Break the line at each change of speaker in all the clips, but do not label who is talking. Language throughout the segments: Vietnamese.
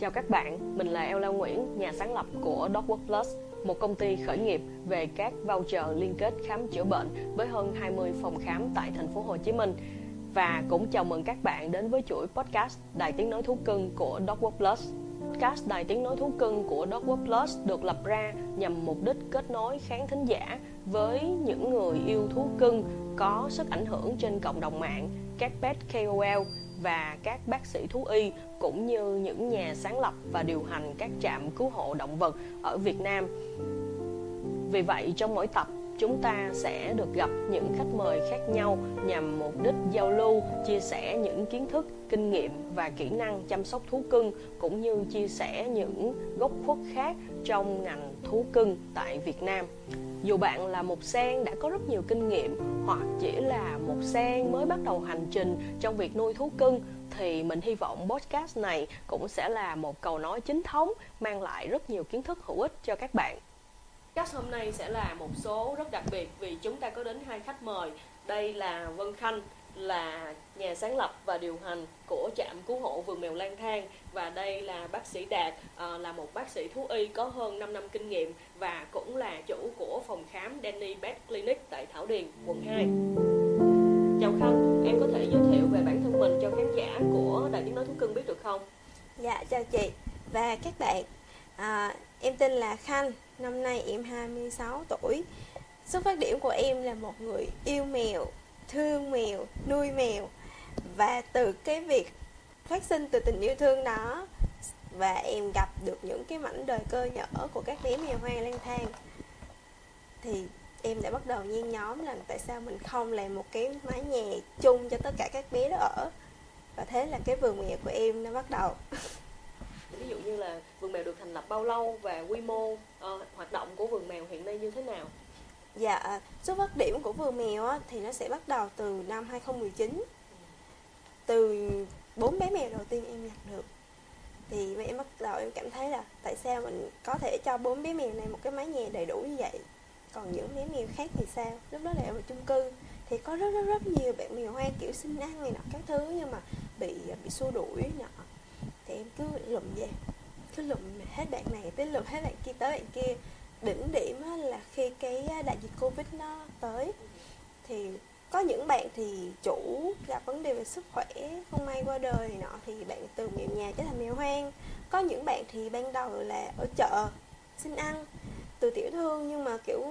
Chào các bạn, mình là Ella Nguyễn, nhà sáng lập của Dogwork Plus, một công ty khởi nghiệp về các voucher liên kết khám chữa bệnh với hơn 20 phòng khám tại thành phố Hồ Chí Minh. Và cũng chào mừng các bạn đến với chuỗi podcast Đài Tiếng Nói Thú Cưng của Dogwork Plus. Podcast Đài Tiếng Nói Thú Cưng của Dogwork Plus được lập ra nhằm mục đích kết nối khán thính giả với những người yêu thú cưng có sức ảnh hưởng trên cộng đồng mạng, các pet KOL và các bác sĩ thú y cũng như những nhà sáng lập và điều hành các trạm cứu hộ động vật ở Việt Nam. Vì vậy trong mỗi tập chúng ta sẽ được gặp những khách mời khác nhau nhằm mục đích giao lưu, chia sẻ những kiến thức, kinh nghiệm và kỹ năng chăm sóc thú cưng cũng như chia sẻ những góc khuất khác trong ngành thú cưng tại Việt Nam. Dù bạn là một sen đã có rất nhiều kinh nghiệm, hoặc chỉ là một sen mới bắt đầu hành trình trong việc nuôi thú cưng, thì mình hy vọng podcast này cũng sẽ là một cầu nói chính thống, mang lại rất nhiều kiến thức hữu ích cho các bạn. Podcast hôm nay sẽ là một số rất đặc biệt vì chúng ta có đến hai khách mời. Đây là Vân Khanh là nhà sáng lập và điều hành của trạm cứu hộ vườn mèo lang thang và đây là bác sĩ Đạt à, là một bác sĩ thú y có hơn 5 năm kinh nghiệm và cũng là chủ của phòng khám Danny Pet Clinic tại Thảo Điền, quận 2. Chào Khanh, em có thể giới thiệu về bản thân mình cho khán giả của Đài Tiếng Nói Thú Cưng biết được không?
Dạ, chào chị và các bạn à, Em tên là Khanh, năm nay em 26 tuổi Xuất phát điểm của em là một người yêu mèo, thương mèo, nuôi mèo. Và từ cái việc phát sinh từ tình yêu thương đó Và em gặp được những cái mảnh đời cơ nhở của các bé mèo hoang lang thang Thì em đã bắt đầu nhen nhóm là tại sao mình không làm một cái mái nhà chung cho tất cả các bé đó ở. Và thế là cái vườn mèo của em nó bắt đầu.
Ví dụ như là vườn mèo được thành lập bao lâu và quy mô uh, hoạt động của vườn mèo hiện nay như thế nào?
Dạ à, xuất phát điểm của vườn mèo á, thì nó sẽ bắt đầu từ năm 2019 từ bốn bé mèo đầu tiên em nhặt được. Thì em bắt đầu em cảm thấy là tại sao mình có thể cho bốn bé mèo này một cái mái nhà đầy đủ như vậy? Còn những bé mèo khác thì sao? Lúc đó là ở chung cư. Thì có rất rất rất nhiều bạn mèo hoang kiểu sinh ăn này nọ các thứ nhưng mà bị à, bị xua đuổi nọ. Thì em cứ lụm về cứ lụm hết bạn này tới lụm hết bạn kia tới bạn kia đỉnh điểm là khi cái đại dịch covid nó tới. Thì có những bạn thì chủ gặp vấn đề về sức khỏe, không may qua đời nọ, thì bạn từ mèo nhà trở thành mèo hoang. Có những bạn thì ban đầu là ở chợ, xin ăn, từ tiểu thương, nhưng mà, kiểu,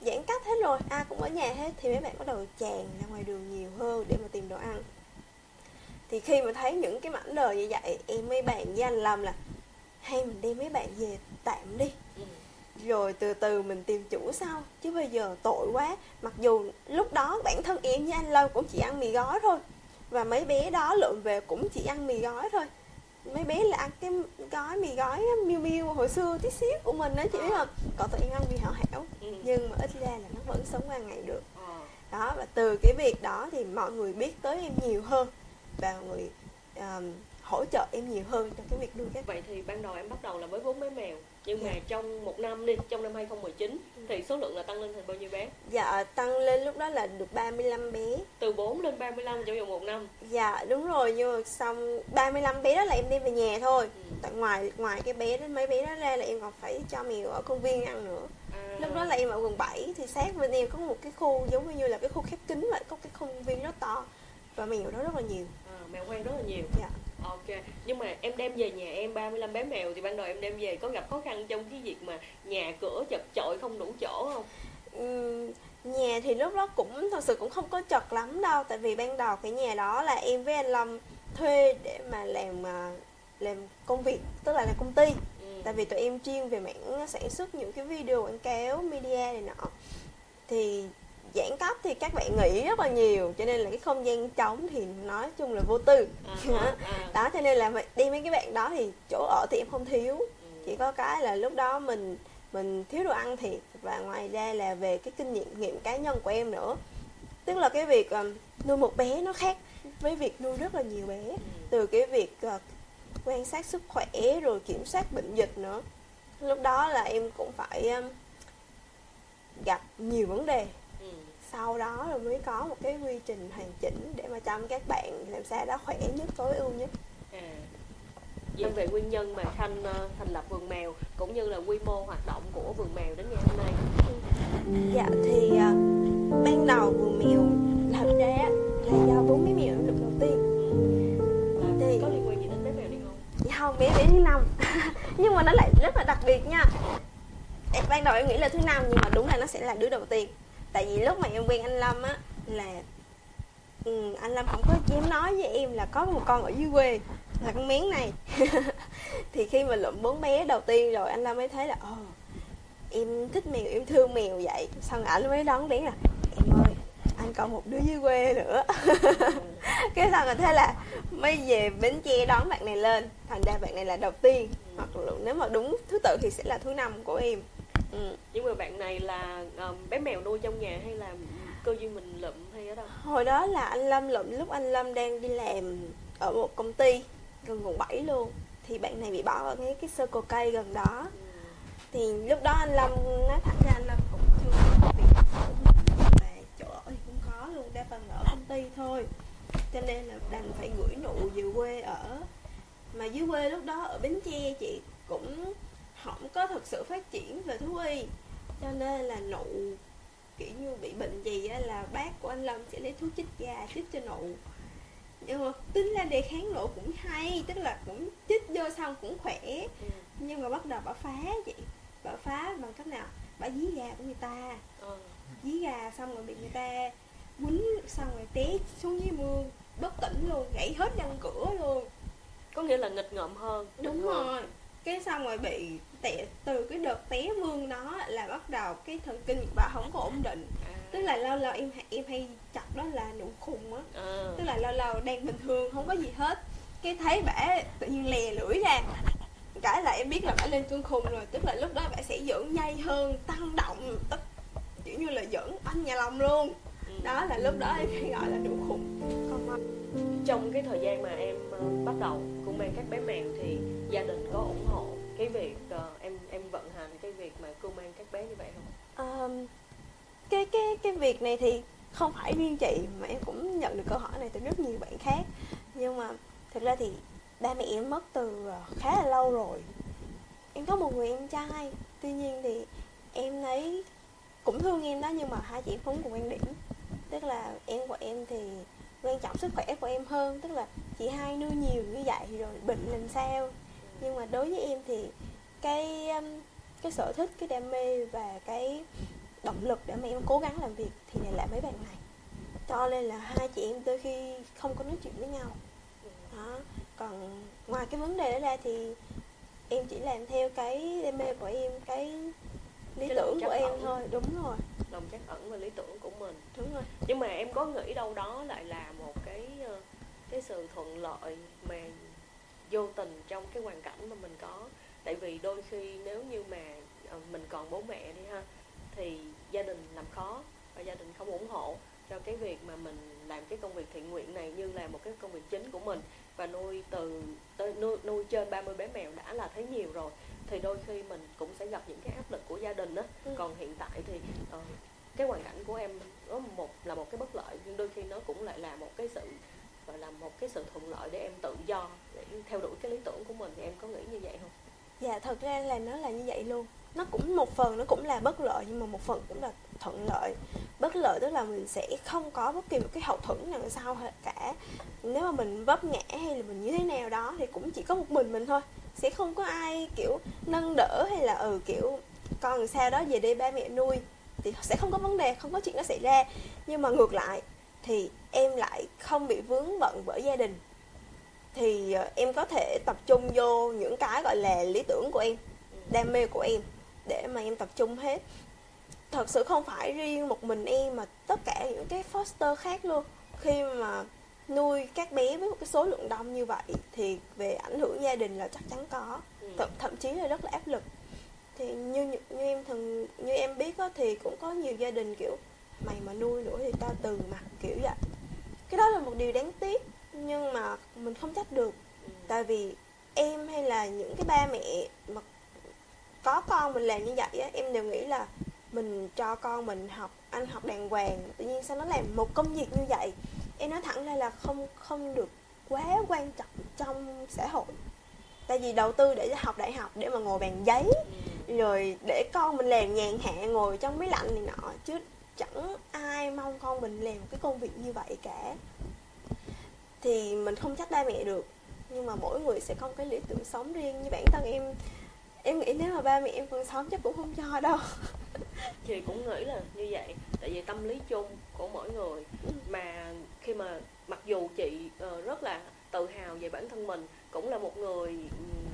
giãn cách hết rồi, ai cũng ở nhà hết, thì mấy bạn bắt đầu tràn ra ngoài đường nhiều hơn để mà tìm đồ ăn. Thì khi mà thấy những cái mảnh đời như vậy, em mấy bạn với anh lâm là, hay mình đem mấy bạn về tạm đi. Ừ rồi từ từ mình tìm chủ sau chứ bây giờ tội quá. Mặc dù lúc đó bản thân em với anh lâm cũng chỉ ăn mì gói thôi. Và mấy bé đó lượm về cũng chỉ ăn mì gói thôi. Mấy bé là ăn cái gói mì gói miêu miêu hồi xưa tí xíu của mình đó chị biết không? Còn tụi em ăn mì hảo hảo. Ừ. nhưng mà ít ra là nó vẫn sống qua ngày được. Ờ. đó và từ cái việc đó thì mọi người biết tới em nhiều hơn. Và mọi người um, hỗ trợ em nhiều hơn trong cái việc nuôi các
vậy thì ban đầu em bắt đầu là với bốn bé mèo nhưng mà trong một năm đi trong năm 2019 ừ. thì số lượng là tăng lên thành bao nhiêu bé?
Dạ tăng lên lúc đó là được 35 bé.
Từ 4 lên 35 trong vòng một năm.
Dạ đúng rồi nhưng mà xong 35 bé đó là em đem về nhà thôi. Ừ. tại ngoài ngoài cái bé đó mấy bé đó ra là em còn phải cho mèo ở công viên ăn nữa. À. lúc đó là em ở quận 7 thì sát bên em có một cái khu giống như là cái khu khép kín vậy có cái công viên rất to. Và mèo đó rất là nhiều.
À, mèo hoang rất là nhiều.
Dạ
ok nhưng mà em đem về nhà em 35 bé mèo thì ban đầu em đem về có gặp khó khăn trong cái việc mà nhà cửa chật chội không đủ chỗ không?
Uhm, nhà thì lúc đó cũng thật sự cũng không có chật lắm đâu tại vì ban đầu cái nhà đó là em với anh Lâm thuê để mà làm mà làm công việc tức là làm công ty. Ừ. tại vì tụi em chuyên về mảng sản xuất những cái video quảng cáo media này nọ. Thì giãn cách thì các bạn nghỉ rất là nhiều cho nên là cái không gian trống thì nói chung là vô tư. Uh đó cho nên là đi mấy cái bạn đó thì chỗ ở thì em không thiếu. Ừ. chỉ có cái là lúc đó mình mình thiếu đồ ăn thiệt và ngoài ra là về cái kinh nghiệm nghiệm cá nhân của em nữa. Tức là cái việc um, nuôi một bé nó khác với việc nuôi rất là nhiều bé. Ừ. từ cái việc uh, quan sát sức khỏe rồi kiểm soát bệnh dịch nữa. Lúc đó là em cũng phải um, gặp nhiều vấn đề sau đó rồi mới có một cái quy trình hoàn chỉnh để mà chăm các bạn làm sao đó khỏe nhất tối ưu nhất.
À. dạ. về nguyên nhân mà khanh uh, thành lập vườn mèo cũng như là quy mô hoạt động của vườn mèo đến ngày hôm nay.
Dạ thì uh, ban đầu vườn mèo lập ra là do bốn bé mèo được đầu tiên.
Là thì có liên quan gì đến bé mèo đi không?
Dạ không bé bé thứ năm. Nhưng mà nó lại rất là đặc biệt nha. Ban đầu em nghĩ là thứ năm nhưng mà đúng là nó sẽ là đứa đầu tiên tại vì lúc mà em quen anh lâm á là ừ, anh lâm không có dám nói với em là có một con ở dưới quê là con miếng này. Thì khi mà lụm bốn bé đầu tiên rồi anh lâm mới thấy là ồ em thích mèo em thương mèo vậy. Xong ảnh mới đón bé là em ơi anh còn một đứa dưới quê nữa. Cái xong rồi thế là mới về bến tre đón bạn này lên thành ra bạn này là đầu tiên hoặc là nếu mà đúng thứ tự thì sẽ là thứ năm của em
ừ. nhưng mà bạn này là um, bé mèo nuôi trong nhà hay là cơ duyên mình lụm hay ở đâu
hồi đó là anh lâm lụm lúc anh lâm đang đi làm ở một công ty gần quận 7 luôn thì bạn này bị bỏ ở cái cái circle cây gần đó ừ. thì lúc đó anh lâm nói thẳng ra anh lâm cũng chưa có việc và chỗ ở thì cũng khó luôn đa phần ở công ty thôi cho nên là đành phải gửi nụ về quê ở mà dưới quê lúc đó ở bến tre chị cũng không có thực sự phát triển về thú y. Cho nên là nụ kiểu như bị bệnh gì á là bác của anh lâm sẽ lấy thuốc chích gà chích cho nụ. Nhưng mà tính ra đề kháng nụ cũng hay tức là cũng chích vô xong cũng khỏe. Ừ. nhưng mà bắt đầu bà phá chị bà phá bằng cách nào? Bà dí gà của người ta. Ừ. dí gà xong rồi bị người ta quýnh xong rồi té xuống dưới mương bất tỉnh luôn gãy hết răng cửa luôn.
Có nghĩa là nghịch ngợm hơn
đúng rồi cái xong rồi bị tệ từ cái đợt té mương đó là bắt đầu cái thần kinh của bà không có ổn định à. tức là lâu lâu em em hay chặt đó là nụ khùng á à. tức là lâu lâu đang bình thường không có gì hết cái thấy bả tự nhiên lè lưỡi ra cái là em biết là bả lên cơn khùng rồi tức là lúc đó bả sẽ dưỡng dây hơn tăng động tất kiểu như là dưỡng anh nhà lòng luôn ừ. đó là lúc đó em hay gọi là nụ khùng
không trong cái thời gian mà em uh, bắt đầu cùng mang các bé mèo thì gia đình có ủng hộ cái việc uh, em em vận hành cái việc mà cưu mang các bé như vậy không?
Um, cái cái cái việc này thì không phải riêng chị mà em cũng nhận được câu hỏi này từ rất nhiều bạn khác. Nhưng mà thực ra thì ba mẹ em mất từ ờ, khá là lâu rồi. Em có một người em trai tuy nhiên thì em ấy cũng thương em đó nhưng mà hai chị không cùng quan điểm. Tức là em của em thì quan trọng sức khỏe của em hơn tức là chị hai nuôi nhiều như vậy rồi bệnh làm sao nhưng mà đối với em thì cái um, cái sở thích cái đam mê và cái động lực để mà em cố gắng làm việc thì này là mấy bạn này. Cho nên là hai chị em đôi khi không có nói chuyện với nhau. Đó. Còn ngoài cái vấn đề đó ra thì em chỉ làm theo cái đam mê của em cái lý cái tưởng của em ẩn. thôi. Đúng rồi.
Lòng trắc ẩn và lý tưởng của mình.
Đúng rồi.
Nhưng mà em có nghĩ đâu đó lại là một cái ờ, cái sự thuận lợi mà vô tình trong cái hoàn cảnh mà mình có. Tại vì đôi khi nếu như mà ờ, mình còn bố mẹ đi ha thì gia đình làm khó và gia đình không ủng hộ cho cái việc mà mình làm cái công việc thiện nguyện này như là một cái công việc chính của mình. Và nuôi từ tới nuôi, nuôi trên 30 bé mèo đã là thấy nhiều rồi thì đôi khi mình cũng sẽ gặp những cái áp lực của gia đình đó ừ. còn hiện tại thì uh, cái hoàn cảnh của em nó một là một cái bất lợi nhưng đôi khi nó cũng lại là một cái sự gọi là một cái sự thuận lợi để em tự do, để theo đuổi cái lý tưởng của mình. Thì em có nghĩ như vậy không?
Dạ thật ra là nó là như vậy luôn. Nó cũng một phần, nó cũng là bất lợi, nhưng mà một phần cũng là thuận lợi. Bất lợi tức là mình sẽ không có bất kỳ một cái hậu thuẫn nào sau cả. Nếu mà mình vấp ngã hay là mình như thế nào đó thì cũng chỉ có một mình mình thôi. Sẽ không có ai, kiểu, nâng đỡ hay là ừ kiểu, con sao đó, về đây ba mẹ nuôi. Thì sẽ không có vấn đề, không có chuyện nó xảy ra. Nhưng mà ngược lại thì em lại không bị vướng bận bởi gia đình. Thì ờ, em có thể tập trung vô những cái gọi là lý tưởng của em đam mê của em để mà em tập trung hết. Thật sự không phải riêng một mình em mà tất cả những cái foster khác luôn. Khi mà nuôi các bé với một cái số lượng đông như vậy thì về ảnh hưởng gia đình là chắc chắn có. Ừ. thậm, thậm chí là rất là áp lực. Thì như như, như em thường như em biết đó, thì cũng có nhiều gia đình kiểu mày mà nuôi nữa thì tao từ mặt kiểu vậy. Cái đó là một điều đáng tiếc nhưng mà mình không trách được. Ừ. tại vì em hay là những cái ba mẹ mà có con mình làm như vậy á em đều nghĩ là mình cho con mình học ăn học đàng hoàng. Tự nhiên sao nó làm một công việc như vậy? Em nói thẳng ra là không không được quá quan trọng trong xã hội. Tại vì đầu tư để học đại học để mà ngồi bàn giấy
ừ.
rồi để con mình làm nhàn hạ ngồi trong máy lạnh này nọ chứ chẳng ai mong con mình làm cái công việc như vậy cả. Thì mình không trách ba mẹ được nhưng mà mỗi người sẽ có một cái lý tưởng sống riêng. Như bản thân em em nghĩ nếu mà ba mẹ em còn sống chắc cũng không cho đâu.
Chị cũng nghĩ là như vậy tại vì tâm lý chung của mỗi người. Mà khi mà mặc dù chị uh, rất là tự hào về bản thân mình cũng là một người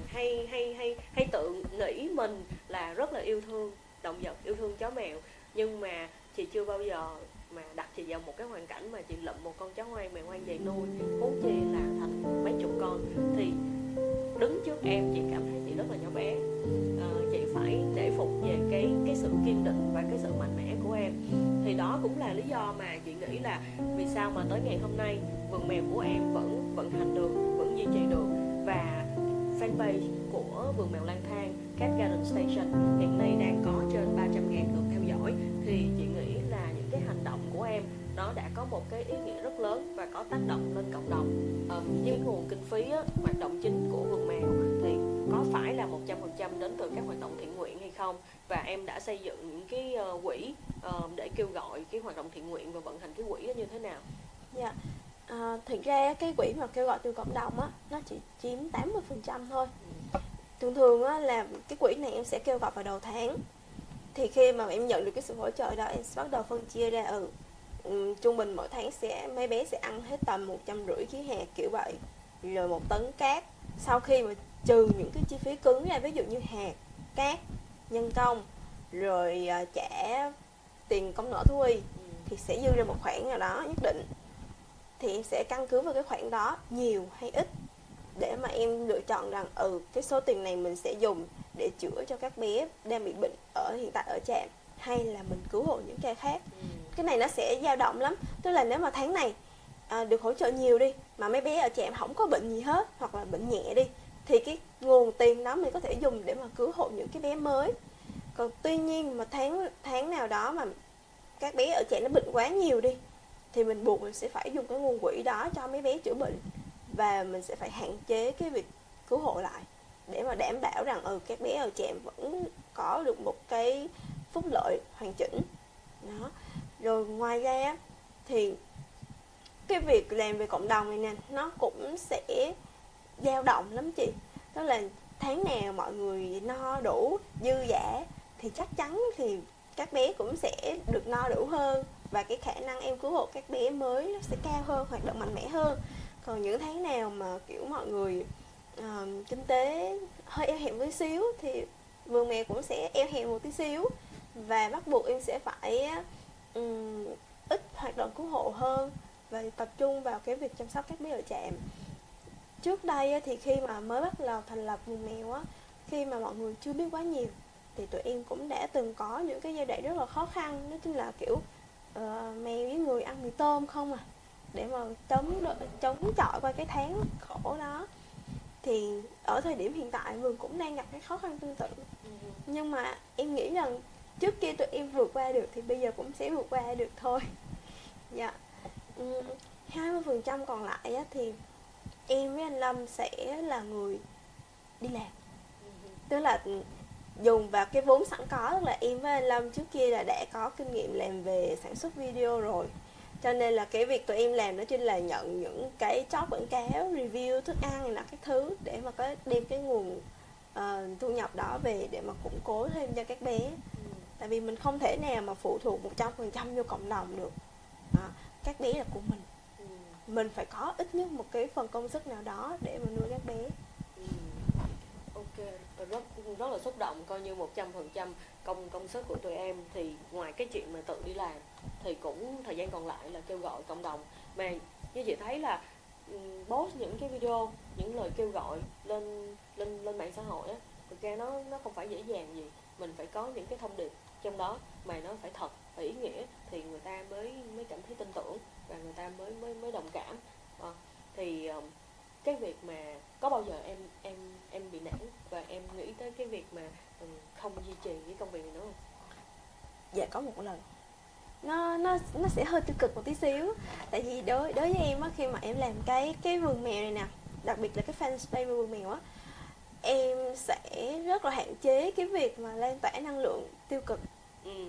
hay hay hay hay tự nghĩ mình là rất là yêu thương động vật yêu thương chó mèo. Nhưng mà chị chưa bao giờ mà đặt chị vào một cái hoàn cảnh mà chị lụm một con chó hoang mèo hoang về nuôi huống chi là thành mấy chục con. Thì đứng trước em chị cảm thấy chị rất là nhỏ bé. À, chị phải để phục về cái cái sự kiên định và cái sự mạnh mẽ của em. Thì đó cũng là lý do mà chị nghĩ là vì sao mà tới ngày hôm nay vườn mèo của em vẫn vận hành được vẫn duy trì được. Và fanpage của vườn mèo lang thang Cat Garden Station hiện nay đang có trên 300 ngàn lượt theo dõi. Thì chị nghĩ em nó đã có một cái ý nghĩa rất lớn và có tác động lên cộng đồng ờ, như nguồn kinh phí á, hoạt động chính của vườn mèo thì có phải là 100% đến từ các hoạt động thiện nguyện hay không và em đã xây dựng những cái uh, quỹ uh, để kêu gọi cái hoạt động thiện nguyện và vận hành cái quỹ đó như thế nào?
Dạ. Yeah. À, thực ra cái quỹ mà kêu gọi từ cộng đồng á nó chỉ chiếm 80% thôi. Thường thường á là cái quỹ này em sẽ kêu gọi vào đầu tháng. Thì khi mà em nhận được cái sự hỗ trợ đó em sẽ bắt đầu phân chia ra ừ um, trung bình mỗi tháng sẽ mấy bé sẽ ăn hết tầm một trăm rưỡi ký hạt kiểu vậy rồi một tấn cát sau khi mà trừ những cái chi phí cứng ra ví dụ như hạt cát nhân công rồi uh, trả tiền công nợ thú y ừ. thì sẽ dư ra một khoản nào đó nhất định thì em sẽ căn cứ vào cái khoản đó nhiều hay ít để mà em lựa chọn rằng ừ cái số tiền này mình sẽ dùng để chữa cho các bé đang bị bệnh ở hiện tại ở trạm hay là mình cứu hộ những ca khác ừ cái này nó sẽ dao động lắm. Tức là nếu mà tháng này à, được hỗ trợ nhiều đi mà mấy bé ở trạm không có bệnh gì hết hoặc là bệnh nhẹ đi thì cái nguồn tiền đó mình có thể dùng để mà cứu hộ những cái bé mới. Còn tuy nhiên mà tháng tháng nào đó mà các bé ở trẻ nó bệnh quá nhiều đi thì mình buộc mình sẽ phải dùng cái nguồn quỹ đó cho mấy bé chữa bệnh. Và mình sẽ phải hạn chế cái việc cứu hộ lại để mà đảm bảo rằng ừ các bé ở trẻ vẫn có được một cái phúc lợi hoàn chỉnh. Đó rồi ngoài ra thì cái việc làm về cộng đồng này nè nó cũng sẽ dao động lắm chị. Tức là tháng nào mọi người no đủ dư giả thì chắc chắn thì các bé cũng sẽ được no đủ hơn và cái khả năng em cứu hộ các bé mới nó sẽ cao hơn hoạt động mạnh mẽ hơn. Còn những tháng nào mà kiểu mọi người uh, kinh tế hơi eo hẹp một xíu thì vườn mèo cũng sẽ eo hẹp một tí xíu và bắt buộc em sẽ phải um, ít hoạt động cứu hộ hơn và tập trung vào cái việc chăm sóc các bé ở trạm. Trước đây thì khi mà mới bắt đầu thành lập vườn mèo á khi mà mọi người chưa biết quá nhiều thì tụi em cũng đã từng có những cái giai đoạn rất là khó khăn nói chung là kiểu uh, mèo với người ăn mì tôm không à để mà chống đợi, chống chọi qua cái tháng khổ đó. Thì ở thời điểm hiện tại vườn cũng đang gặp cái khó khăn tương tự. Nhưng mà em nghĩ rằng trước kia tụi em vượt qua được thì bây giờ cũng sẽ vượt qua được thôi. Dạ. Hai mươi phần trăm còn lại á, thì em với anh Lâm sẽ là người đi làm. Tức là dùng vào cái vốn sẵn có tức là em với anh Lâm trước kia là đã có kinh nghiệm làm về sản xuất video rồi. Cho nên là cái việc tụi em làm đó chính là nhận những cái chót quảng cáo review thức ăn này là các thứ để mà có đem cái nguồn uh, thu nhập đó về để mà củng cố thêm cho các bé tại vì mình không thể nào mà phụ thuộc một trăm phần trăm vô cộng đồng được đó. các bé là của mình ừ. mình phải có ít nhất một cái phần công sức nào đó để mà nuôi các bé ừ.
ok rất rất là xúc động coi như một trăm phần trăm công công sức của tụi em thì ngoài cái chuyện mà tự đi làm thì cũng thời gian còn lại là kêu gọi cộng đồng mà như chị thấy là um, post những cái video những lời kêu gọi lên lên lên mạng xã hội á thực ra nó nó không phải dễ dàng gì mình phải có những cái thông điệp trong đó mà nó phải thật và ý nghĩa thì người ta mới mới cảm thấy tin tưởng và người ta mới mới mới đồng cảm. À, thì um, cái việc mà có bao giờ em em em bị nản và em nghĩ tới cái việc mà um, không duy trì cái công việc này nữa không?
Dạ có một lần. Nó nó nó sẽ hơi tiêu cực một tí xíu. Tại vì đối đối với em á khi mà em làm cái cái vườn mèo này nè đặc biệt là cái fan space vườn mèo á em sẽ rất là hạn chế cái việc mà lan tỏa năng lượng tiêu cực.
Ừ.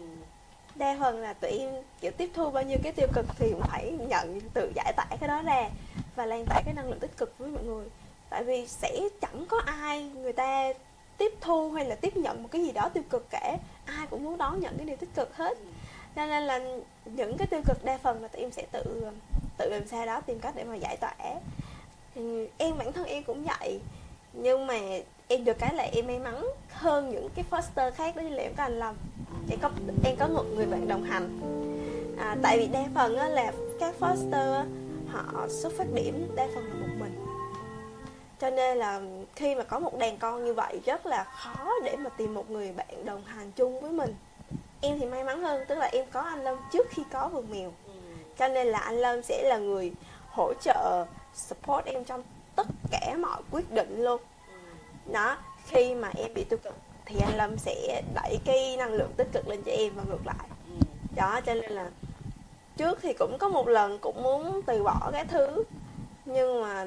đa phần là tụi em kiểu tiếp thu bao nhiêu cái tiêu cực thì cũng phải nhận tự giải tỏa cái đó ra và lan tỏa cái năng lượng tích cực với mọi người. Tại vì sẽ chẳng có ai người ta tiếp thu hay là tiếp nhận một cái gì đó tiêu cực cả. Ai cũng muốn đón nhận cái điều tích cực hết. Cho nên là những cái tiêu cực đa phần là tụi em sẽ tự tự làm sao đó tìm cách để mà giải tỏa. Thì em bản thân em cũng vậy nhưng mà em được cái là em may mắn hơn những cái foster khác đó là em có anh Lâm. Em có em có một người bạn đồng hành. À, tại vì đa phần á, là các foster họ xuất phát điểm đa phần là một mình. Cho nên là khi mà có một đàn con như vậy rất là khó để mà tìm một người bạn đồng hành chung với mình. Em thì may mắn hơn tức là em có anh Lâm trước khi có vườn mèo cho nên là anh Lâm sẽ là người hỗ trợ support em trong tất cả mọi quyết định luôn. Đó khi mà em bị tiêu cực thì anh Lâm sẽ đẩy cái năng lượng tích cực lên cho em và ngược lại. Đó cho nên là trước thì cũng có một lần cũng muốn từ bỏ cái thứ nhưng mà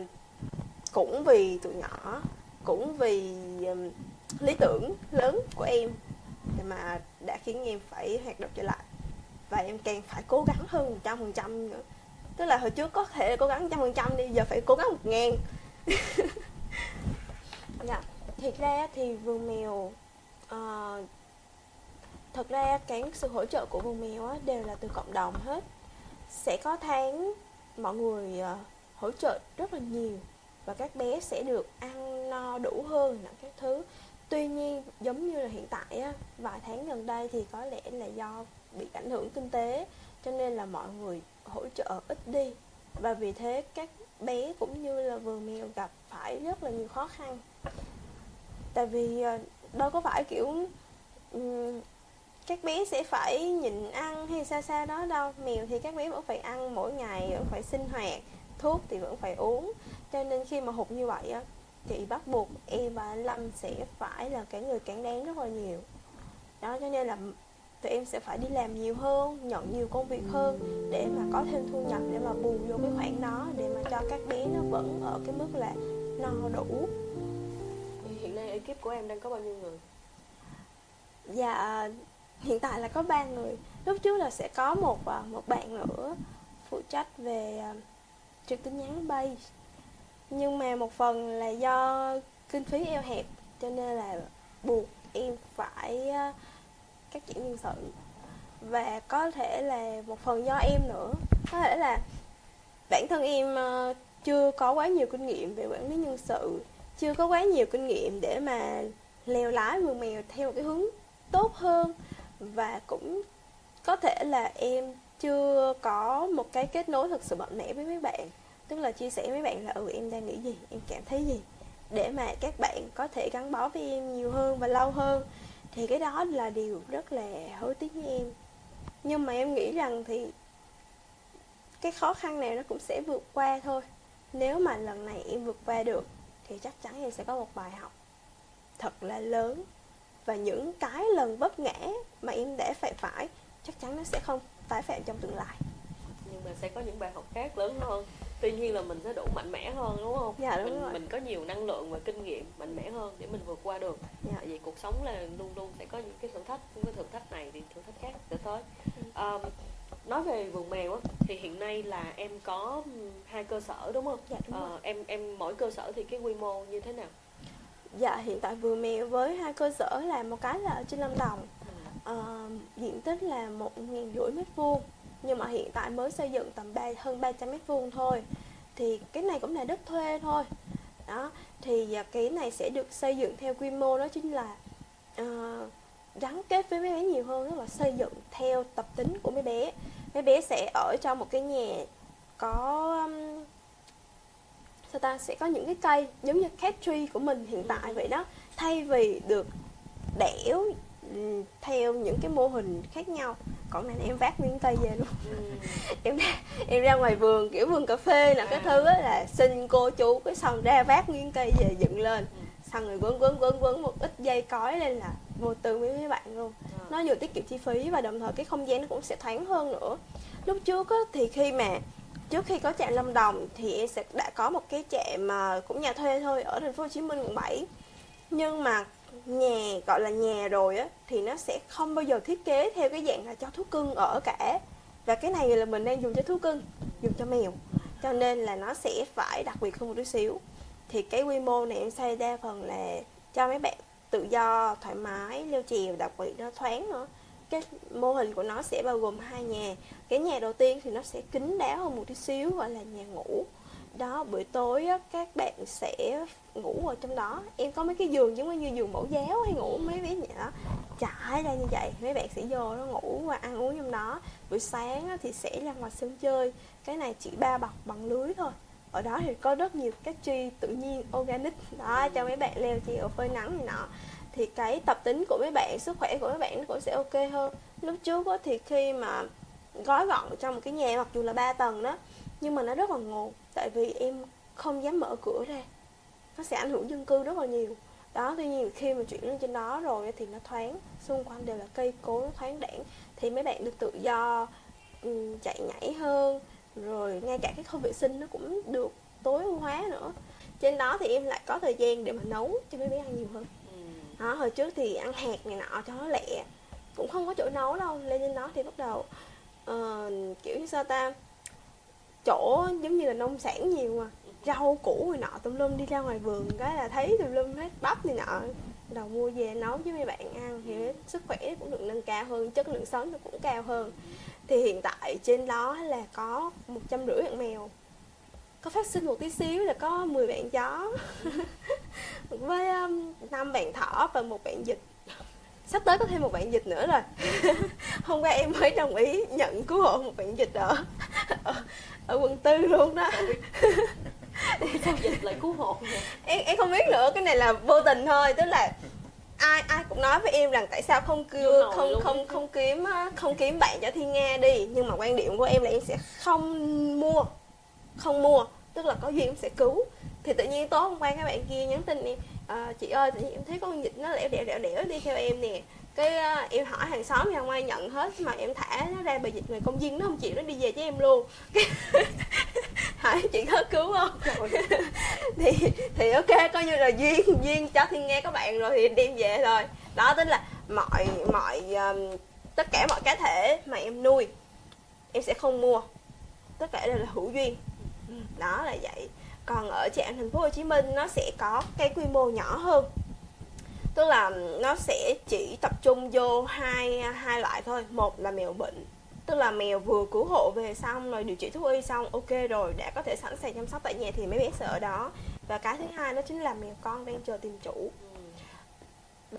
cũng vì tụi nhỏ cũng vì um, lý tưởng lớn của em thì mà đã khiến em phải hoạt động trở lại. Và em càng phải cố gắng hơn một trăm phần trăm nữa tức là hồi trước có thể là cố gắng trăm phần trăm đi giờ phải cố gắng một ngàn. Dạ thiệt ra thì vườn mèo uh, thật ra cái sự hỗ trợ của vườn mèo á, đều là từ cộng đồng hết. Sẽ có tháng mọi người uh, hỗ trợ rất là nhiều và các bé sẽ được ăn no đủ hơn là các thứ. Tuy nhiên giống như là hiện tại á, vài tháng gần đây thì có lẽ là do bị ảnh hưởng kinh tế cho nên là mọi người hỗ trợ ít đi. Và vì thế các bé cũng như là vườn mèo gặp phải rất là nhiều khó khăn. Tại vì ờ, đâu có phải kiểu um, các bé sẽ phải nhịn ăn hay xa xa đó đâu. Mèo thì các bé vẫn phải ăn mỗi ngày vẫn phải sinh hoạt thuốc thì vẫn phải uống. Cho nên khi mà hụt như vậy á thì bắt buộc em và anh Lâm sẽ phải là cái người cản đáng rất là nhiều. Đó cho nên là tụi em sẽ phải đi làm nhiều hơn nhận nhiều công việc hơn để mà có thêm thu nhập để mà bù vô cái khoản đó để mà cho các bé nó vẫn ở cái mức là no đủ.
Thì hiện nay ekip của em đang có bao nhiêu người?
Dạ hiện tại là có ba người. Lúc trước là sẽ có một à, một bạn nữa phụ trách về à, trực tin nhắn bay. Nhưng mà một phần là do kinh phí eo hẹp cho nên là buộc em phải các chuyện nhân sự. Và có thể là một phần do em nữa. Có thể là bản thân em ờ, chưa có quá nhiều kinh nghiệm về quản lý nhân sự, Chưa có quá nhiều kinh nghiệm để mà leo lái vườn mèo theo một cái hướng tốt hơn. Và cũng có thể là em chưa có một cái kết nối thực sự mạnh mẽ với mấy bạn. Tức là chia sẻ với bạn là ừ em đang nghĩ gì? Em cảm thấy gì? Để mà các bạn có thể gắn bó với em nhiều hơn và lâu hơn thì cái đó là điều rất là hối tiếc với em. Nhưng mà em nghĩ rằng thì cái khó khăn này nó cũng sẽ vượt qua thôi. Nếu mà lần này em vượt qua được, thì chắc chắn em sẽ có một bài học thật là lớn. Và những cái lần vấp ngã mà em đã phải phải, chắc chắn nó sẽ không tái phạm trong tương lai.
Nhưng mà sẽ có những bài học khác lớn hơn tuy nhiên là mình sẽ đủ mạnh mẽ hơn đúng không?
Dạ, đúng
mình
rồi.
mình có nhiều năng lượng và kinh nghiệm mạnh mẽ hơn để mình vượt qua được.
Dạ.
tại vì cuộc sống là luôn luôn sẽ có những cái thử thách những cái thử thách này thì thử thách khác sẽ tới. Um, nói về vườn mèo á, thì hiện nay là em có hai cơ sở đúng không?
Dạ, đúng
Ờ,
rồi.
em em mỗi cơ sở thì cái quy mô như thế nào?
Dạ hiện tại vườn mèo với hai cơ sở là một cái là ở trên lâm đồng. Ờ, diện tích là một nghìn rưỡi mét vuông nhưng mà hiện tại mới xây dựng tầm 3, hơn 300 mét vuông thôi. Thì cái này cũng là đất thuê thôi. Đó thì à, cái này sẽ được xây dựng theo quy mô đó chính là ờ, gắn kết với mấy bé nhiều hơn tức là xây dựng theo tập tính của mấy bé. Mấy bé sẽ ở trong một cái nhà có um, sao ta sẽ có những cái cây giống như cat tree của mình hiện tại vậy đó. Thay vì được đẽo theo những cái mô hình khác nhau còn này em vác miếng cây về luôn.
Ừm,
em ra em ra ngoài vườn kiểu vườn cà phê là cái thứ á là xin cô chú cái xong ra vác miếng cây về dựng lên. Xong rồi quấn quấn quấn quấn một ít dây cói lên là vô tư với mấy bạn luôn.
Ờ,
nó vừa tiết kiệm chi phí và đồng thời cái không gian nó cũng sẽ thoáng hơn nữa. Lúc trước á, thì khi mà trước khi có trạm Lâm Đồng thì em sẽ đã có một cái trạm mà cũng nhà thuê thôi ở thành phố Hồ Chí Minh quận 7 nhưng mà nhà gọi là nhà rồi á, thì nó sẽ không bao giờ thiết kế theo cái dạng là cho thú cưng ở cả. Và cái này là mình đang dùng cho thú cưng, dùng cho mèo. Cho nên là nó sẽ phải đặc biệt hơn một chút xíu. Thì cái quy mô này em xây đa phần là cho mấy bạn tự do, thoải mái, leo trèo đặc biệt nó thoáng nữa. Cái mô hình của nó sẽ bao gồm hai nhà. Cái nhà đầu tiên thì nó sẽ kín đáo hơn một chút xíu, gọi là nhà ngủ đó buổi tối á, các bạn sẽ ngủ ở trong đó. Em có mấy cái giường giống như giường mẫu giáo hay ngủ mấy bé nhỏ trải ra như vậy. Mấy bạn sẽ vô nó ngủ và ăn uống trong đó. Buổi sáng á, thì sẽ ra ngoài sân chơi. Cái này chỉ ba bọc bằng lưới thôi. Ở đó thì có rất nhiều các tri tự nhiên organic. Đó cho mấy bạn leo trèo phơi nắng này nọ. Thì cái tập tính của mấy bạn sức khỏe của mấy bạn nó cũng sẽ ok hơn. Lúc trước á, thì khi mà gói gọn trong một cái nhà mặc dù là 3 tầng đó nhưng mà nó rất là ngột tại vì em không dám mở cửa ra. Nó sẽ ảnh hưởng dân cư rất là nhiều. Đó tuy nhiên khi mà chuyển lên trên đó rồi thì nó thoáng xung quanh đều là cây cối nó thoáng đãng. Thì mấy bạn được tự do chạy nhảy hơn rồi ngay cả cái khâu vệ sinh nó cũng được tối ưu hóa nữa. Trên đó thì em lại có thời gian để mà nấu cho mấy bé ăn nhiều hơn. Đó hồi trước thì ăn hạt này nọ cho nó lẹ cũng không có chỗ nấu đâu. Lên trên đó thì bắt đầu uh, kiểu như sao ta chỗ giống như là nông sản nhiều mà. Rau củ rồi nọ, tùm lum đi ra ngoài vườn cái là thấy tùm lum hết, bắp này nọ. Đầu mua về nấu với mấy bạn ăn thì sức khỏe cũng được nâng cao hơn, chất lượng sống nó cũng cao hơn. Thì hiện tại trên đó là có một trăm rưỡi bạn mèo. Có phát sinh một tí xíu là có 10 bạn chó. Với um, năm bạn thỏ và một bạn vịt. Sắp tới có thêm một bạn vịt nữa rồi. Hôm qua em mới đồng ý nhận cứu hộ một bạn vịt ở ở, quận tư luôn đó.
Sao dịch lại cứu hộ vậy?
em em không biết nữa cái này là vô tình thôi tức là ai ai cũng nói với em rằng tại sao không kêu không không không kiếm không kiếm bạn cho thiên nga đi. Nhưng mà quan điểm của em là em sẽ không mua không mua tức là có gì em sẽ cứu. Thì tự nhiên tối hôm qua các bạn kia nhắn tin em à, chị ơi tự nhiên em thấy con vịt nó lẻo đẻo đẻo đẻo đi theo em nè cái uh, em hỏi hàng xóm thì không ai nhận hết mà em thả nó ra bờ dịch ngoài công viên nó không chịu nó đi về với em luôn. Hỏi chị có cứu không? Thì thì ok coi như là duyên duyên cho thiên nghe các bạn rồi thì đem về thôi đó tính là mọi mọi um, tất cả mọi cá thể mà em nuôi em sẽ không mua. Tất cả đều là hữu duyên. Đó là vậy. Còn ở trạm thành phố Hồ Chí Minh nó sẽ có cái quy mô nhỏ hơn tức là nó sẽ chỉ tập trung vô hai hai loại thôi. Một là mèo bệnh, tức là mèo vừa cứu hộ về xong rồi điều trị thú y xong, ok rồi, đã có thể sẵn sàng chăm sóc tại nhà thì mấy bé sẽ ở đó. Và cái thứ hai đó chính là mèo con đang chờ tìm chủ.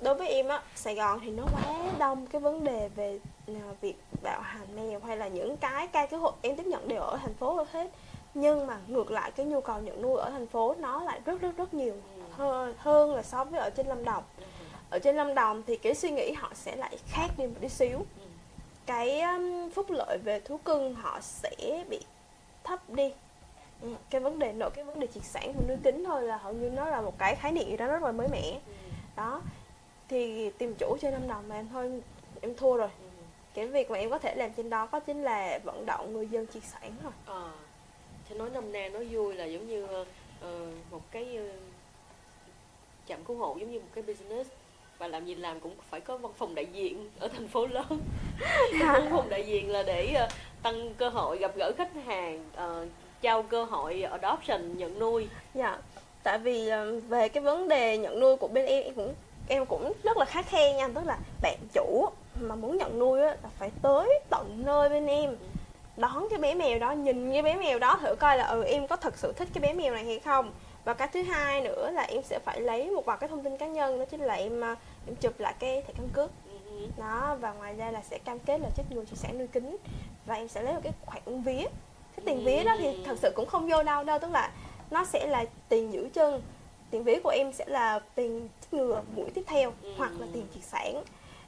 Đối với em á, Sài Gòn thì nó quá đông cái vấn đề về à, việc bạo hành mèo hay là những cái ca cứu hộ em tiếp nhận đều ở thành phố hết. Nhưng mà ngược lại cái nhu cầu nhận nuôi ở thành phố nó lại rất rất rất nhiều hơn hơn là so với ở trên Lâm Đồng. Ở trên Lâm Đồng thì cái suy nghĩ họ sẽ lại khác đi một tí xíu. Cái um, phúc lợi về thú cưng họ sẽ bị thấp đi. Ừ, cái vấn đề nội cái vấn đề triệt sản và nuôi kính thôi là hầu như nó là một cái khái niệm gì đó rất là mới mẻ. Đó thì tìm chủ trên Lâm Đồng mà em thôi em thua rồi. Cái việc mà em có thể làm trên đó có chính là vận động người dân triệt sản thôi
à, thì nói năm nay nói vui là giống như uh, một cái uh, trạm cứu hộ giống như một cái business. Và làm gì làm cũng phải có văn phòng đại diện ở thành phố lớn. Văn phòng đại diện là để uh, tăng cơ hội gặp gỡ khách hàng uh, trao cơ hội adoption nhận nuôi.
Dạ tại vì uh, về cái vấn đề nhận nuôi của bên em em cũng em cũng rất là khá khe nha. Tức là bạn chủ mà muốn nhận nuôi á là phải tới tận nơi bên em. Đón cái bé mèo đó nhìn cái bé mèo đó thử coi là ừ em có thật sự thích cái bé mèo này hay không và cái thứ hai nữa là em sẽ phải lấy một vài cái thông tin cá nhân đó chính là em à, em chụp lại cái thẻ căn cước. Ừ đó và ngoài ra là sẽ cam kết là trích nguồn chia sẻ nuôi kính. Và em sẽ lấy một cái khoản vía. Cái tiền vía đó thì thật sự cũng không vô đâu đâu tức là nó sẽ là tiền giữ chân. Tiền vía của em sẽ là tiền chích ngừa mũi tiếp theo hoặc là tiền triệt sản.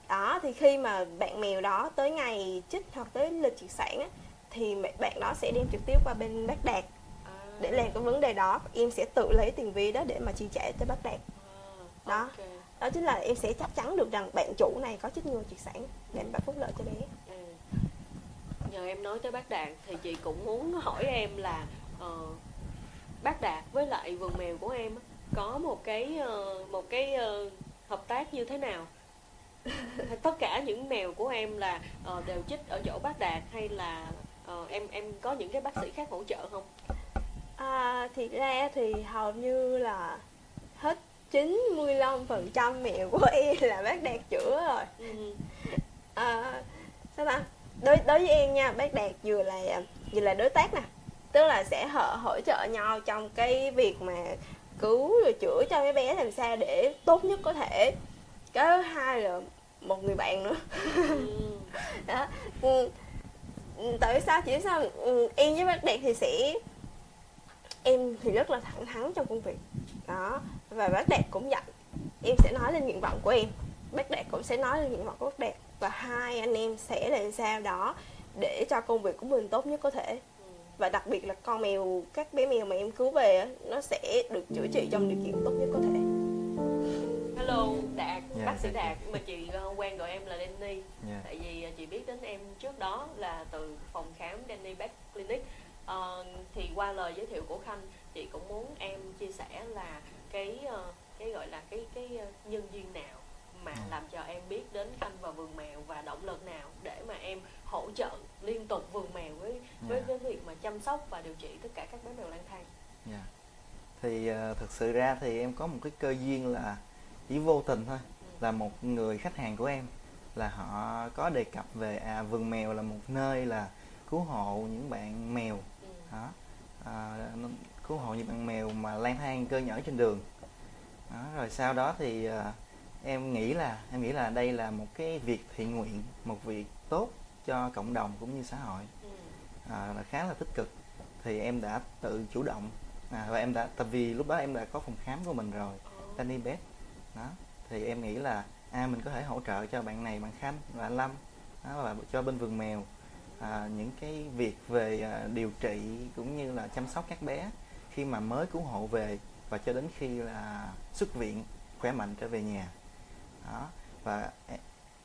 Đó thì khi mà bạn mèo đó tới ngày chích hoặc tới lịch triệt sản á, thì bạn đó sẽ đem trực tiếp qua bên bác đạt để làm cái vấn đề đó em sẽ tự lấy tiền ví đó để mà chi trả cho bác đạt. Đó. đó chính là em sẽ chắc chắn được rằng bạn chủ này có chích ngừa triệt sản để bảo phúc lợi cho bé. Ừ.
nhờ em nói tới bác đạt thì chị cũng muốn hỏi em là uh, bác đạt với lại vườn mèo của em có một cái ờ, một cái ờ, hợp tác như thế nào? Tất cả những mèo của em là ờ, đều chích ở chỗ bác đạt hay là ờ, em em có những cái bác sĩ khác hỗ trợ không
À, thì ra thì hầu như là hết 95% mèo của em là bác đạt chữa rồi.
Ừ.
à, sao ta? Đối đối với em nha bác đạt vừa là vừa là đối tác nè. Tức là sẽ hỗ hỗ trợ nhau trong cái việc mà cứu rồi chữa cho mấy bé làm sao để tốt nhất có thể. Cái hai là một người bạn nữa.
Ừ.
đó. Ừ, tại sao chỉ sao? Em với bác đạt thì sẽ em thì rất là thẳng thắn trong công việc. Đó và bác đạt cũng vậy em sẽ nói lên nguyện vọng của em. Bác đạt cũng sẽ nói lên nguyện vọng của bác đạt và hai anh em sẽ làm sao đó để cho công việc của mình tốt nhất có thể. Và đặc biệt là con mèo các bé mèo mà em cứu về á, nó sẽ được chữa trị trong điều kiện tốt nhất có thể.
Hello đạt
Dạ,
bác sĩ đạt mà chị ờ, quen gọi em là Danny.
Dạ.
tại vì ờ, chị biết đến em trước đó là từ phòng khám Danny Back Clinic Ờ, thì qua lời giới thiệu của Khanh chị cũng muốn em chia sẻ là cái ờ, cái gọi là cái cái ờ, nhân duyên nào mà
Ừ.
làm cho em biết đến Khanh và vườn mèo và động lực nào để mà em hỗ trợ liên tục vườn mèo với với
Dạ.
cái việc mà chăm sóc và điều trị tất cả các bé mèo lang thang
Dạ. Thì ờ, thực sự ra thì em có một cái cơ duyên là chỉ vô tình thôi là một người khách hàng của em là họ có đề cập về à vườn mèo là một nơi là cứu hộ những bạn mèo
ừ.
Đó. À, cứu hộ những bạn mèo mà lang thang cơ nhở trên đường. Đó, rồi sau đó thì à, em nghĩ là em nghĩ là đây là một cái việc thiện nguyện một việc tốt cho cộng đồng cũng như xã hội.
Ừ.
à, là khá là tích cực. Thì em đã tự chủ động à, và em đã tại vì lúc đó em đã có phòng khám của mình rồi. Danny Bed. Đó thì em nghĩ là à mình có thể hỗ trợ cho bạn này bạn Khanh và anh Lâm đó, và cho bên vườn mèo à, những cái việc về à, điều trị cũng như là chăm sóc các bé khi mà mới cứu hộ về và cho đến khi là xuất viện khỏe mạnh trở về nhà. Đó và e-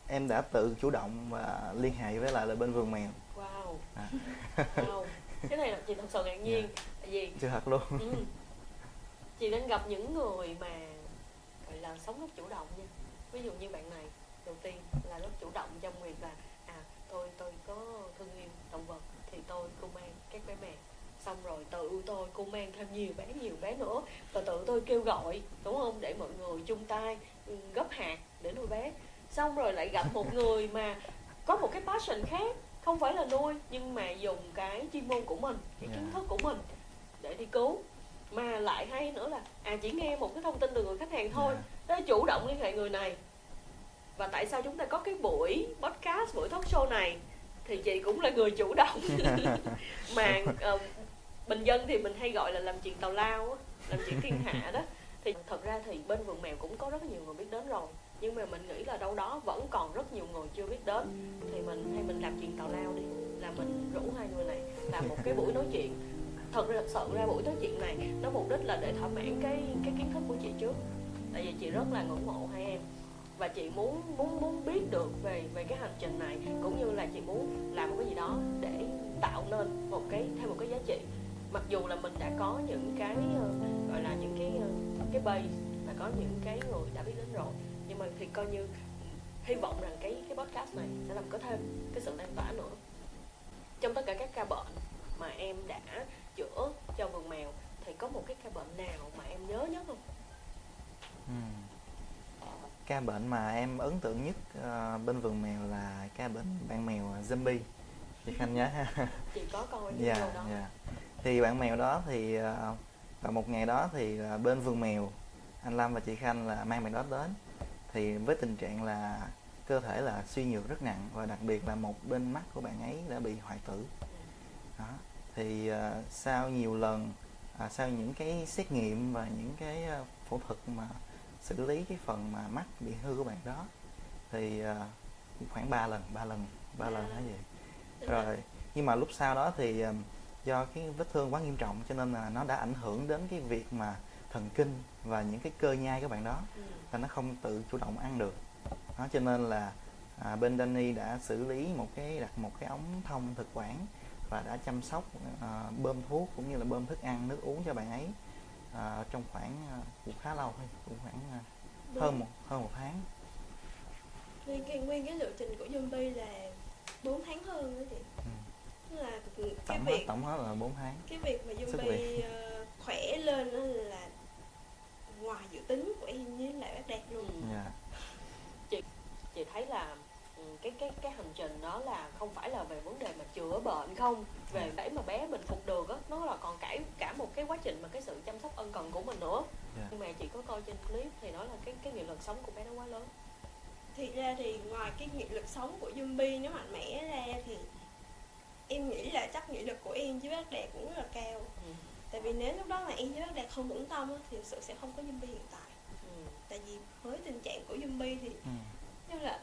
em đã tự chủ động và liên hệ với lại là bên vườn mèo.
Wow.
À.
wow. Cái này là chị thật sự ngạc nhiên tại vì
chưa thật luôn.
Ừ, chị đang gặp những người mà gọi là sống rất chủ động nha. Ví dụ như bạn này đầu tiên là rất chủ động trong việc là tôi tôi có thương yêu động vật thì tôi cô mang các bé mèo xong rồi tự tôi cô mang thêm nhiều bé nhiều bé nữa. Và tự tôi kêu gọi đúng không? Để mọi người chung tay ừ, gấp hạt để nuôi bé. Xong rồi lại gặp một người mà có một cái passion khác không phải là nuôi nhưng mà dùng cái chuyên môn của mình cái kiến
Dạ.
thức của mình để đi cứu. Mà lại hay nữa là à chỉ nghe một cái thông tin từ người khách hàng thôi
Dạ.
đó chủ động liên hệ người này và tại sao chúng ta có cái buổi podcast buổi talk show này? Thì chị cũng là người chủ động. Mà ờ, bình dân thì mình hay gọi là làm chuyện tào lao làm chuyện thiên hạ đó. Thì thật ra thì bên vườn mèo cũng có rất nhiều người biết đến rồi. Nhưng mà mình nghĩ là đâu đó vẫn còn rất nhiều người chưa biết đến. Thì mình hay mình làm chuyện tào lao đi là mình rủ hai người này làm một cái buổi nói chuyện. Thật ra thật sự ra buổi nói chuyện này nó mục đích là để thỏa mãn cái cái kiến thức của chị trước. Tại vì chị rất là ngưỡng mộ hai em và chị muốn muốn muốn biết được về về cái hành trình này, cũng như là chị muốn làm một cái gì đó để tạo nên một cái, thêm một cái giá trị. Mặc dù là mình đã có những cái ờ, gọi là những cái ờ, cái base là có những cái người đã biết đến rồi. Nhưng mà thì coi như hy vọng rằng cái cái podcast này sẽ làm có thêm cái sự lan tỏa nữa. Trong tất cả các ca bệnh mà em đã chữa cho vườn mèo, thì có một cái ca bệnh nào mà em nhớ nhất không?
Ừ. Ca bệnh mà em ấn tượng nhất ờ, bên vườn mèo là ca bệnh bạn mèo zombie. Chị Khanh nhớ ha.
chị có coi
Dạ,
đó
dạ. Thì bạn mèo đó thì ờ, vào một ngày đó thì là bên vườn mèo anh Lâm và chị Khanh là mang bạn đó đến thì với tình trạng là cơ thể là suy nhược rất nặng và đặc biệt là một bên mắt của bạn ấy đã bị hoại tử đó. thì ờ, sau nhiều lần à, sau những cái xét nghiệm và những cái ờ, phẫu thuật mà xử lý cái phần mà mắt bị hư của bạn đó. Thì ờ, khoảng 3 lần ba lần ba lần hả vậy
Tức là-
rồi nhưng mà lúc sau đó thì ờ, do cái vết thương quá nghiêm trọng cho nên là nó đã ảnh hưởng đến cái việc mà thần kinh và những cái cơ nhai của bạn đó
ừ.
và nó không tự chủ động ăn được. Đó cho nên là à, bên Danny đã xử lý một cái đặt một cái ống thông thực quản và đã chăm sóc à, bơm thuốc cũng như là bơm thức ăn nước uống cho bạn ấy à, trong khoảng à, cũng khá lâu thôi cũng khoảng à, hơn một hơn một tháng.
Nguyên cái nguyên cái lộ trình của zombie là 4 tháng hơn đó chị.
Ừ.
Tức là cái
tổng
việc
hết tổng hết là 4 tháng.
cái việc mà zombie ờ, khỏe lên đó là ngoài dự tính của em với lại bác đạt luôn.
Ừ.
dạ
chị thấy là cái cái cái hành trình đó là không phải là về vấn đề mà chữa bệnh không về để mà bé mình phục được á nó là còn cả cả một cái quá trình mà cái sự chăm sóc ân cần của mình nữa
Dạ.
nhưng mà chị có coi trên clip thì nói là cái cái nghị lực sống của bé nó quá lớn
thì ra thì ngoài cái nghị lực sống của zombie nó mạnh mẽ ra thì em nghĩ là chắc nghị lực của em với bác đạt cũng rất là cao
ừ.
tại vì nếu lúc đó mà em với bác đạt không vững tâm thì thực sự sẽ không có zombie hiện tại
Ừ.
tại vì với tình trạng của zombie thì
ừ.
như là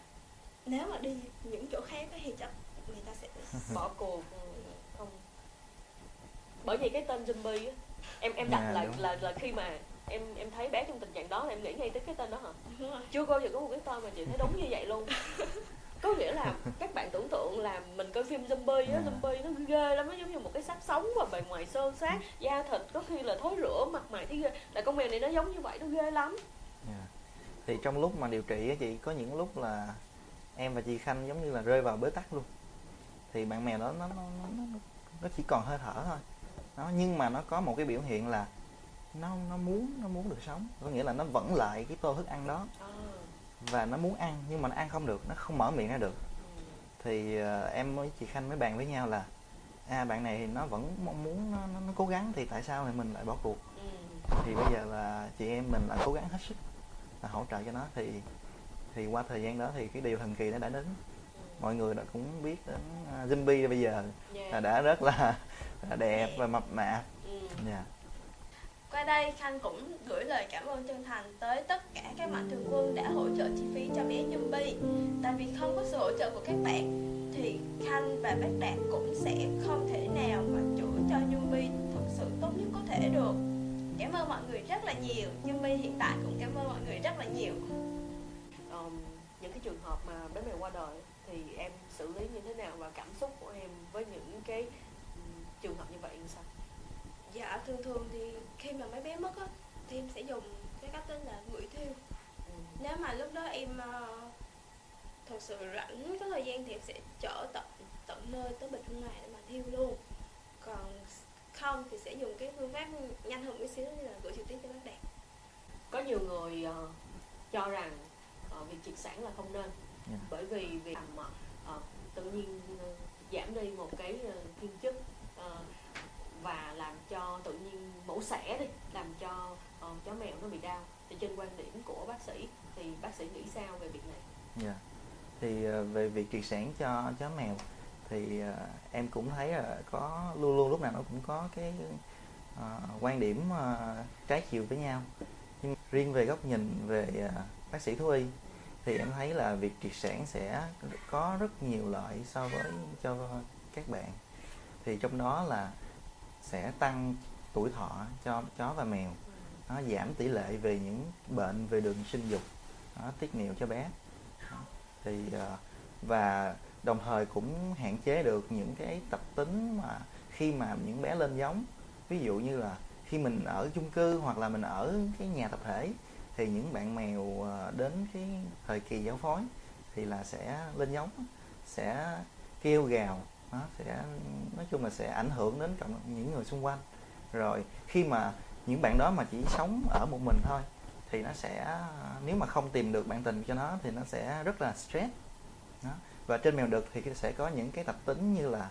nếu mà đi những chỗ khác á thì chắc người ta sẽ
bỏ cuộc ừ, không. Bởi vì cái tên zombie á em em đặt
Dạ,
là,
đúng.
là là khi mà em em thấy bé trong tình trạng đó là em nghĩ ngay tới cái tên đó hả? Chưa bao giờ có một cái tên mà chị thấy đúng như vậy luôn. Có nghĩa là các bạn tưởng tượng là mình coi phim zombie á
Dạ.
zombie nó ghê lắm nó giống như một cái xác sống và bề ngoài sơn sát da thịt có khi là thối rữa mặt mày thấy ghê. Là con mèo này nó giống như vậy nó ghê lắm.
Dạ. thì trong lúc mà điều trị á chị có những lúc là em và chị Khanh giống như là rơi vào bế tắc luôn. Thì bạn mèo đó nó nó nó, nó, chỉ còn hơi thở thôi. Nó nhưng mà nó có một cái biểu hiện là nó nó muốn nó muốn được sống. Có nghĩa là nó vẫn lại cái tô thức ăn đó.
À,
và nó muốn ăn nhưng mà nó ăn không được nó không mở miệng ra được.
Ừ.
thì ờ, em với chị Khanh mới bàn với nhau là à bạn này thì nó vẫn mong muốn nó, nó, nó cố gắng thì tại sao thì mình lại bỏ cuộc?
Ừ.
thì bây giờ là chị em mình là cố gắng hết sức là hỗ trợ cho nó. Thì thì qua thời gian đó thì cái điều thần kỳ nó đã đến mọi người đã cũng biết đến uh, Zimby bây giờ là đã rất là, đẹp và mập mạp
Ừ.
dạ
Qua đây Khanh cũng gửi lời cảm ơn chân thành tới tất cả các mạnh thường quân đã hỗ trợ chi phí cho bé Yumbi. Tại vì không có sự hỗ trợ của các bạn thì Khanh và bác Đạt cũng sẽ không thể nào mà chữa cho Yumbi thực sự tốt nhất có thể được. Cảm ơn mọi người rất là nhiều. Yumbi hiện tại cũng cảm ơn mọi người rất là nhiều.
Cái trường hợp mà bé mèo qua đời thì em xử lý như thế nào và cảm xúc của em với những cái trường hợp như vậy như sao?
Dạ thường thường thì khi mà mấy bé mất á thì em sẽ dùng cái cách tên là gửi thiêu.
Ừ.
nếu mà lúc đó em ờ, thật sự rảnh có thời gian thì em sẽ chở tận tận nơi tới bình hương này để mà thiêu luôn còn không thì sẽ dùng cái phương pháp nhanh hơn một xíu như là gửi trực tiếp cho bác đạt
Có nhiều người ờ, cho rằng ờ, việc triệt sản là không nên
Dạ.
bởi vì việc làm ờ, tự nhiên giảm đi một cái ờ, thiên chức ờ, và làm cho tự nhiên mổ xẻ đi làm cho ờ, chó mèo nó bị đau thì trên quan điểm của bác sĩ thì bác sĩ nghĩ sao về việc này?
dạ thì ờ, về việc triệt sản cho chó mèo thì ờ, em cũng thấy là có luôn luôn lúc nào nó cũng có cái ờ, quan điểm ờ, trái chiều với nhau nhưng riêng về góc nhìn về ờ, bác sĩ thú y thì em thấy là việc triệt sản sẽ có rất nhiều lợi so với cho các bạn. Thì trong đó là sẽ tăng tuổi thọ cho chó và mèo. Nó giảm tỷ lệ về những bệnh về đường sinh dục, nó tiết niệu cho bé. Đó. thì ờ, và đồng thời cũng hạn chế được những cái tập tính mà khi mà những bé lên giống. Ví dụ như là khi mình ở chung cư hoặc là mình ở cái nhà tập thể thì những bạn mèo ờ, đến cái thời kỳ giáo phối thì là sẽ lên giống sẽ kêu gào nó sẽ nói chung là sẽ ảnh hưởng đến cộng những người xung quanh. Rồi khi mà những bạn đó mà chỉ sống ở một mình thôi thì nó sẽ nếu mà không tìm được bạn tình cho nó thì nó sẽ rất là stress đó. và trên mèo đực thì sẽ có những cái tập tính như là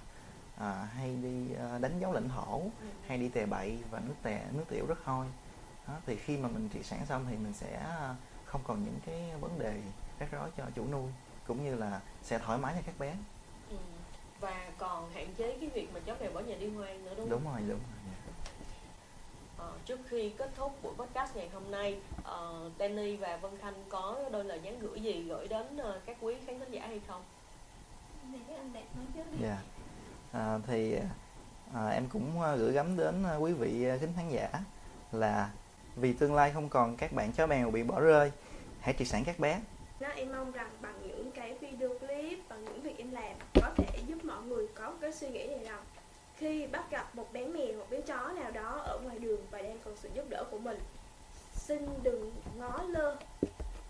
à, hay đi à, đánh dấu lãnh thổ hay đi tè bậy và nước tè nước tiểu rất hôi đó, thì khi mà mình triệt sản xong thì mình sẽ à, không còn những cái vấn đề rắc rối cho chủ nuôi cũng như là sẽ thoải mái cho các bé
Ừ. Và còn hạn chế cái việc mà chó mèo bỏ nhà đi hoang nữa đúng không?
đúng rồi đúng rồi.
Ờ, trước khi kết thúc buổi podcast ngày hôm nay, uh, Danny và Vân Khanh có đôi lời nhắn gửi gì gửi đến ờ, các quý khán thính giả hay không?
để anh đạt nói trước đi
Dạ. À, thì à, em cũng à, gửi gắm đến à, quý vị à, khán khán giả là vì tương lai không còn các bạn chó mèo bị bỏ rơi, hãy triệt sản các bé.
Nó em mong rằng bằng những cái video clip, bằng những việc em làm có thể giúp mọi người có một cái suy nghĩ này rằng khi bắt gặp một bé mèo, một bé chó nào đó ở ngoài đường và đang cần sự giúp đỡ của mình xin đừng ngó lơ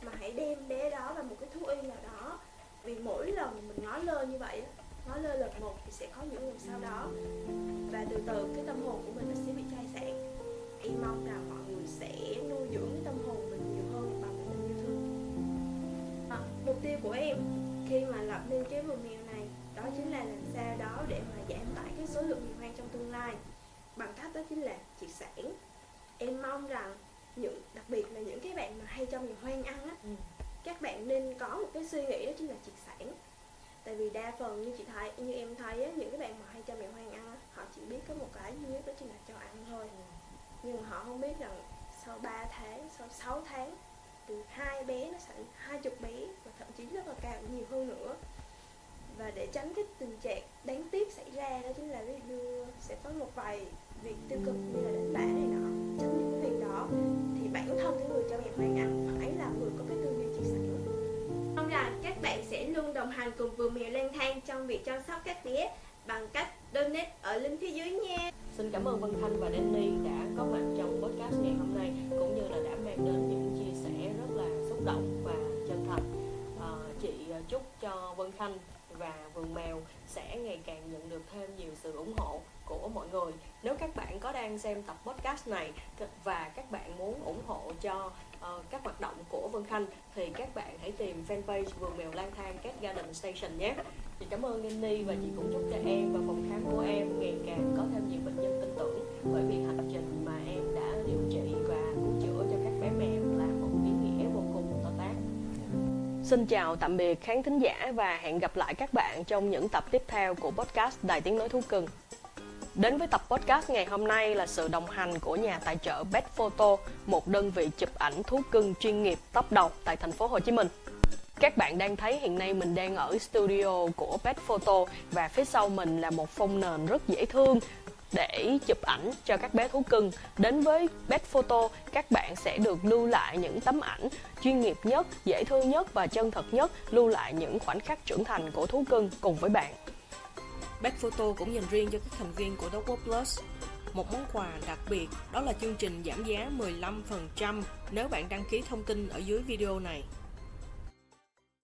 mà hãy đem bé đó vào một cái thú y nào đó. Vì mỗi lần mình ngó lơ như vậy ngó lơ lần một thì sẽ có những lần sau đó. Và từ từ cái tâm hồn của mình nó sẽ bị chai sạn. Em mong rằng của em khi mà lập nên cái vườn mèo này đó chính là làm sao đó để mà giảm tải cái số lượng mèo hoang trong tương lai. Bằng cách đó chính là triệt sản em mong rằng những đặc biệt là những cái bạn mà hay cho mèo hoang ăn á
Ừ.
các bạn nên có một cái suy nghĩ đó chính là triệt sản. Tại vì đa phần như chị thấy như em thấy á, những cái bạn mà hay cho mèo hoang ăn á, họ chỉ biết có một cái duy nhất đó chính là cho ăn thôi. Nhưng mà họ không biết rằng sau 3 tháng sau 6 tháng từ hai bé nó sản hai chục bé và thậm chí rất là cao nhiều hơn nữa. Và để tránh cái tình trạng đáng tiếc xảy ra đó chính là ví dụ sẽ có một vài việc tiêu cực như là đánh bả này nọ. Tránh những cái việc đó thì bản thân cái người cho mèo hoang ăn phải là người có cái tư duy triệt sản mong rằng các bạn sẽ luôn đồng hành cùng vườn mèo lang thang trong việc chăm sóc các bé bằng cách donate ở link phía dưới nha.
Xin cảm ơn Vân Thanh và Danny đã có mặt trong podcast ngày hôm nay cũng như là đã mang đến những chúc cho Vân khanh và vườn mèo sẽ ngày càng nhận được thêm nhiều sự ủng hộ của mọi người. Nếu các bạn có đang xem tập podcast này và các bạn muốn ủng hộ cho uh, các hoạt động của Vân Khanh thì các bạn hãy tìm fanpage vườn mèo lang thang Cat Garden Station nhé. Chị cảm ơn Danny và chị cũng chúc cho em và phòng khám của em ngày càng có thêm nhiều bệnh nhân tin tưởng bởi vì hành trình mà em Xin chào tạm biệt khán thính giả và hẹn gặp lại các bạn trong những tập tiếp theo của podcast Đài Tiếng Nói Thú Cưng. Đến với tập podcast ngày hôm nay là sự đồng hành của nhà tài trợ Pet Photo, một đơn vị chụp ảnh thú cưng chuyên nghiệp top đầu tại thành phố Hồ Chí Minh. Các bạn đang thấy hiện nay mình đang ở studio của Pet Photo và phía sau mình là một phông nền rất dễ thương để chụp ảnh cho các bé thú cưng. Đến với Pet Photo, các bạn sẽ được lưu lại những tấm ảnh chuyên nghiệp nhất, dễ thương nhất và chân thật nhất, lưu lại những khoảnh khắc trưởng thành của thú cưng cùng với bạn. Pet Photo cũng dành riêng cho các thành viên của Dog Plus một món quà đặc biệt đó là chương trình giảm giá 15% nếu bạn đăng ký thông tin ở dưới video này.